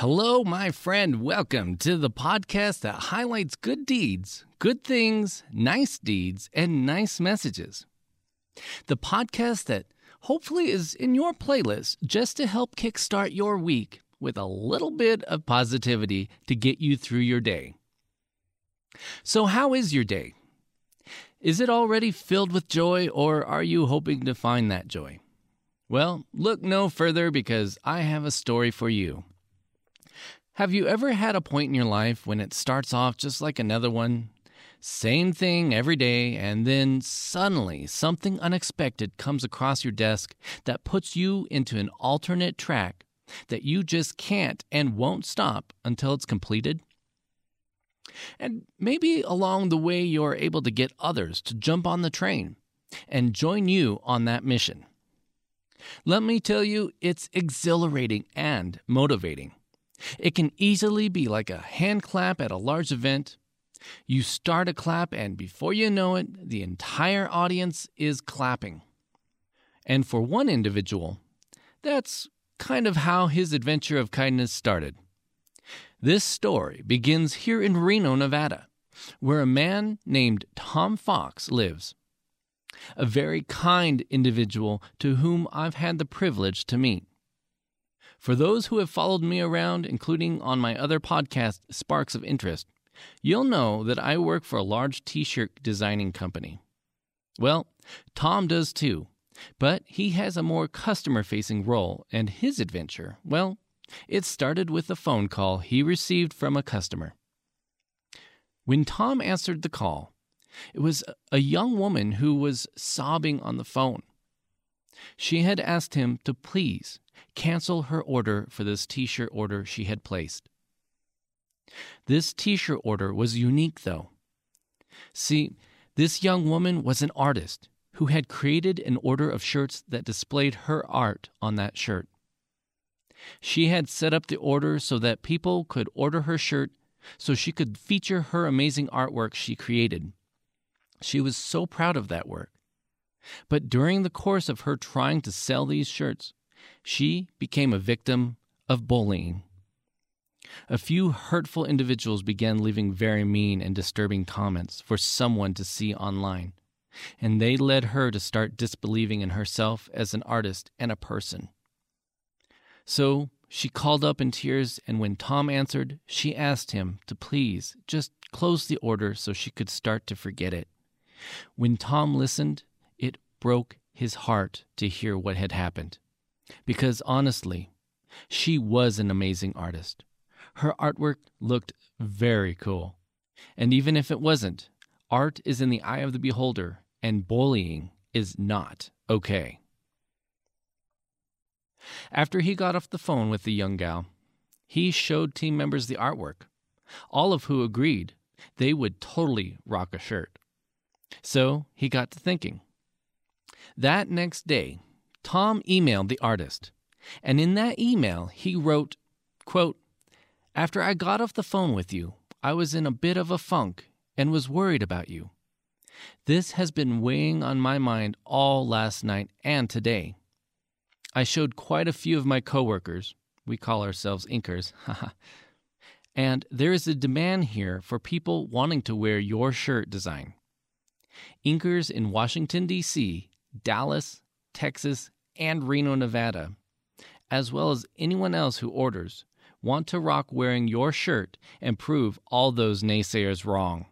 Hello, my friend. Welcome to the podcast that highlights good deeds, good things, nice deeds, and nice messages. The podcast that hopefully is in your playlist just to help kickstart your week with a little bit of positivity to get you through your day. So, how is your day? Is it already filled with joy, or are you hoping to find that joy? Well, look no further because I have a story for you. Have you ever had a point in your life when it starts off just like another one? Same thing every day, and then suddenly something unexpected comes across your desk that puts you into an alternate track that you just can't and won't stop until it's completed? And maybe along the way you're able to get others to jump on the train and join you on that mission. Let me tell you, it's exhilarating and motivating. It can easily be like a hand clap at a large event. You start a clap, and before you know it, the entire audience is clapping. And for one individual, that's kind of how his adventure of kindness started. This story begins here in Reno, Nevada, where a man named Tom Fox lives. A very kind individual to whom I've had the privilege to meet. For those who have followed me around, including on my other podcast, Sparks of Interest, you'll know that I work for a large t shirt designing company. Well, Tom does too, but he has a more customer facing role, and his adventure, well, it started with a phone call he received from a customer. When Tom answered the call, it was a young woman who was sobbing on the phone. She had asked him to please cancel her order for this t shirt order she had placed. This t shirt order was unique, though. See, this young woman was an artist who had created an order of shirts that displayed her art on that shirt. She had set up the order so that people could order her shirt so she could feature her amazing artwork she created. She was so proud of that work. But during the course of her trying to sell these shirts, she became a victim of bullying. A few hurtful individuals began leaving very mean and disturbing comments for someone to see online, and they led her to start disbelieving in herself as an artist and a person. So she called up in tears, and when Tom answered, she asked him to please just close the order so she could start to forget it. When Tom listened, it broke his heart to hear what had happened. Because honestly, she was an amazing artist. Her artwork looked very cool. And even if it wasn't, art is in the eye of the beholder, and bullying is not okay. After he got off the phone with the young gal, he showed team members the artwork, all of who agreed they would totally rock a shirt. So he got to thinking. That next day, Tom emailed the artist, and in that email he wrote, quote, After I got off the phone with you, I was in a bit of a funk and was worried about you. This has been weighing on my mind all last night and today. I showed quite a few of my coworkers, we call ourselves inkers, and there is a demand here for people wanting to wear your shirt design. Inkers in Washington, D.C., Dallas, Texas, and Reno, Nevada, as well as anyone else who orders, want to rock wearing your shirt and prove all those naysayers wrong.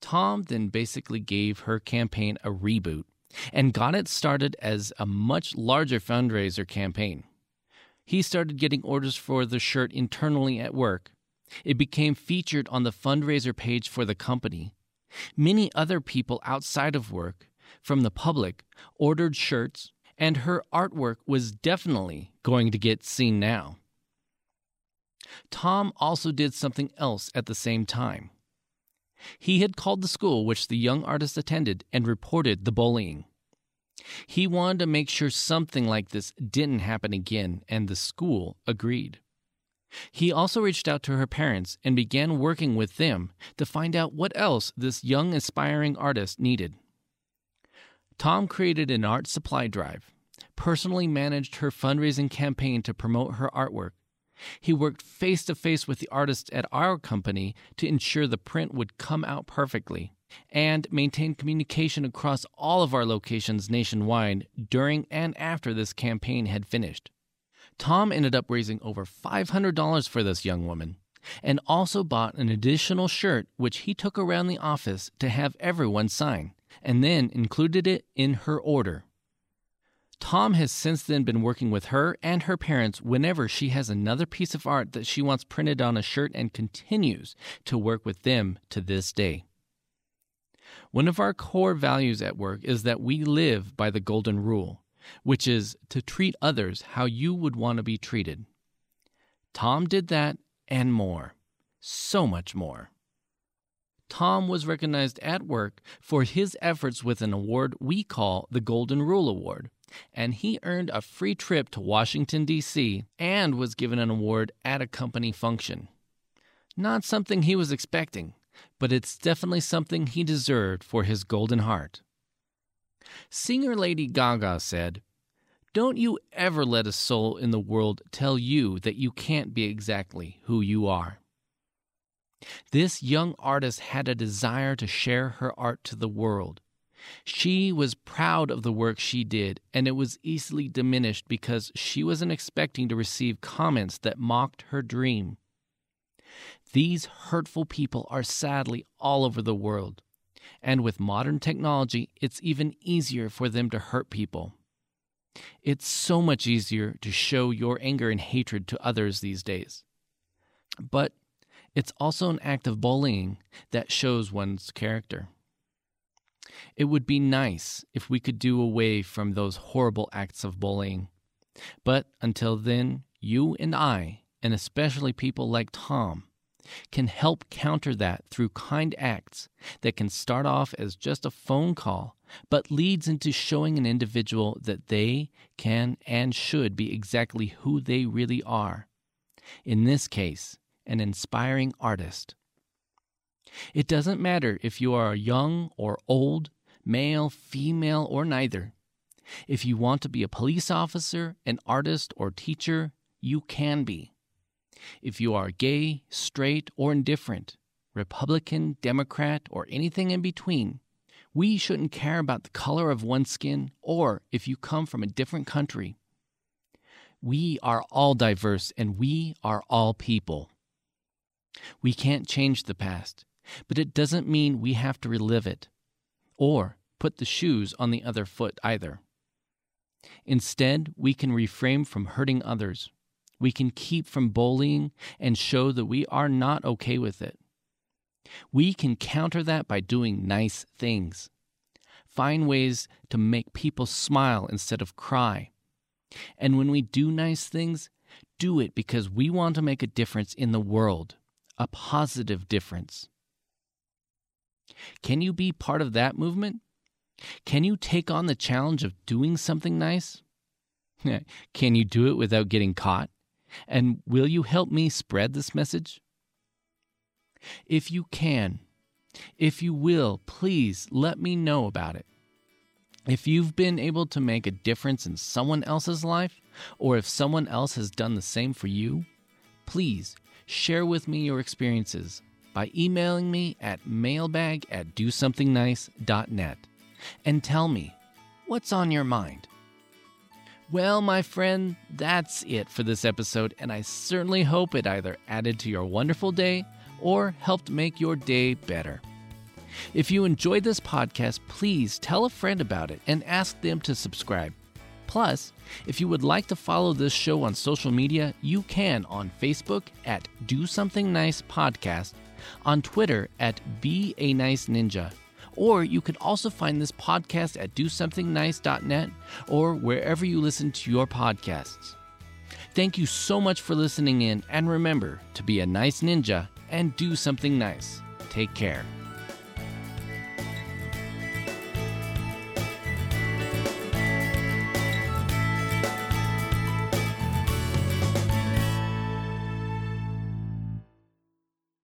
Tom then basically gave her campaign a reboot and got it started as a much larger fundraiser campaign. He started getting orders for the shirt internally at work. It became featured on the fundraiser page for the company. Many other people outside of work, from the public, ordered shirts, and her artwork was definitely going to get seen now. Tom also did something else at the same time. He had called the school which the young artist attended and reported the bullying. He wanted to make sure something like this didn't happen again, and the school agreed. He also reached out to her parents and began working with them to find out what else this young aspiring artist needed. Tom created an art supply drive, personally managed her fundraising campaign to promote her artwork. He worked face to face with the artists at our company to ensure the print would come out perfectly and maintained communication across all of our locations nationwide during and after this campaign had finished. Tom ended up raising over $500 for this young woman and also bought an additional shirt which he took around the office to have everyone sign and then included it in her order. Tom has since then been working with her and her parents whenever she has another piece of art that she wants printed on a shirt and continues to work with them to this day. One of our core values at work is that we live by the golden rule, which is to treat others how you would want to be treated. Tom did that and more. So much more. Tom was recognized at work for his efforts with an award we call the Golden Rule Award, and he earned a free trip to Washington, D.C., and was given an award at a company function. Not something he was expecting, but it's definitely something he deserved for his golden heart. Singer Lady Gaga said, Don't you ever let a soul in the world tell you that you can't be exactly who you are. This young artist had a desire to share her art to the world. She was proud of the work she did, and it was easily diminished because she wasn't expecting to receive comments that mocked her dream. These hurtful people are sadly all over the world, and with modern technology, it's even easier for them to hurt people. It's so much easier to show your anger and hatred to others these days. But it's also an act of bullying that shows one's character. It would be nice if we could do away from those horrible acts of bullying. But until then, you and I, and especially people like Tom, can help counter that through kind acts that can start off as just a phone call, but leads into showing an individual that they can and should be exactly who they really are. In this case, an inspiring artist. It doesn't matter if you are young or old, male, female, or neither. If you want to be a police officer, an artist, or teacher, you can be. If you are gay, straight, or indifferent, Republican, Democrat, or anything in between, we shouldn't care about the color of one's skin or if you come from a different country. We are all diverse and we are all people. We can't change the past, but it doesn't mean we have to relive it or put the shoes on the other foot either. Instead, we can refrain from hurting others we can keep from bullying and show that we are not okay with it. We can counter that by doing nice things. Find ways to make people smile instead of cry. And when we do nice things, do it because we want to make a difference in the world, a positive difference. Can you be part of that movement? Can you take on the challenge of doing something nice? Can you do it without getting caught? And will you help me spread this message? If you can, if you will, please let me know about it. If you've been able to make a difference in someone else's life, or if someone else has done the same for you, please share with me your experiences by emailing me at mailbag at dosomethingnice.net and tell me what's on your mind. Well, my friend, that's it for this episode, and I certainly hope it either added to your wonderful day or helped make your day better. If you enjoyed this podcast, please tell a friend about it and ask them to subscribe. Plus, if you would like to follow this show on social media, you can on Facebook at Do Something Nice Podcast on Twitter at Be a Nice Ninja. Or you can also find this podcast at DoSomethingNice.net or wherever you listen to your podcasts. Thank you so much for listening in, and remember to be a nice ninja and do something nice. Take care.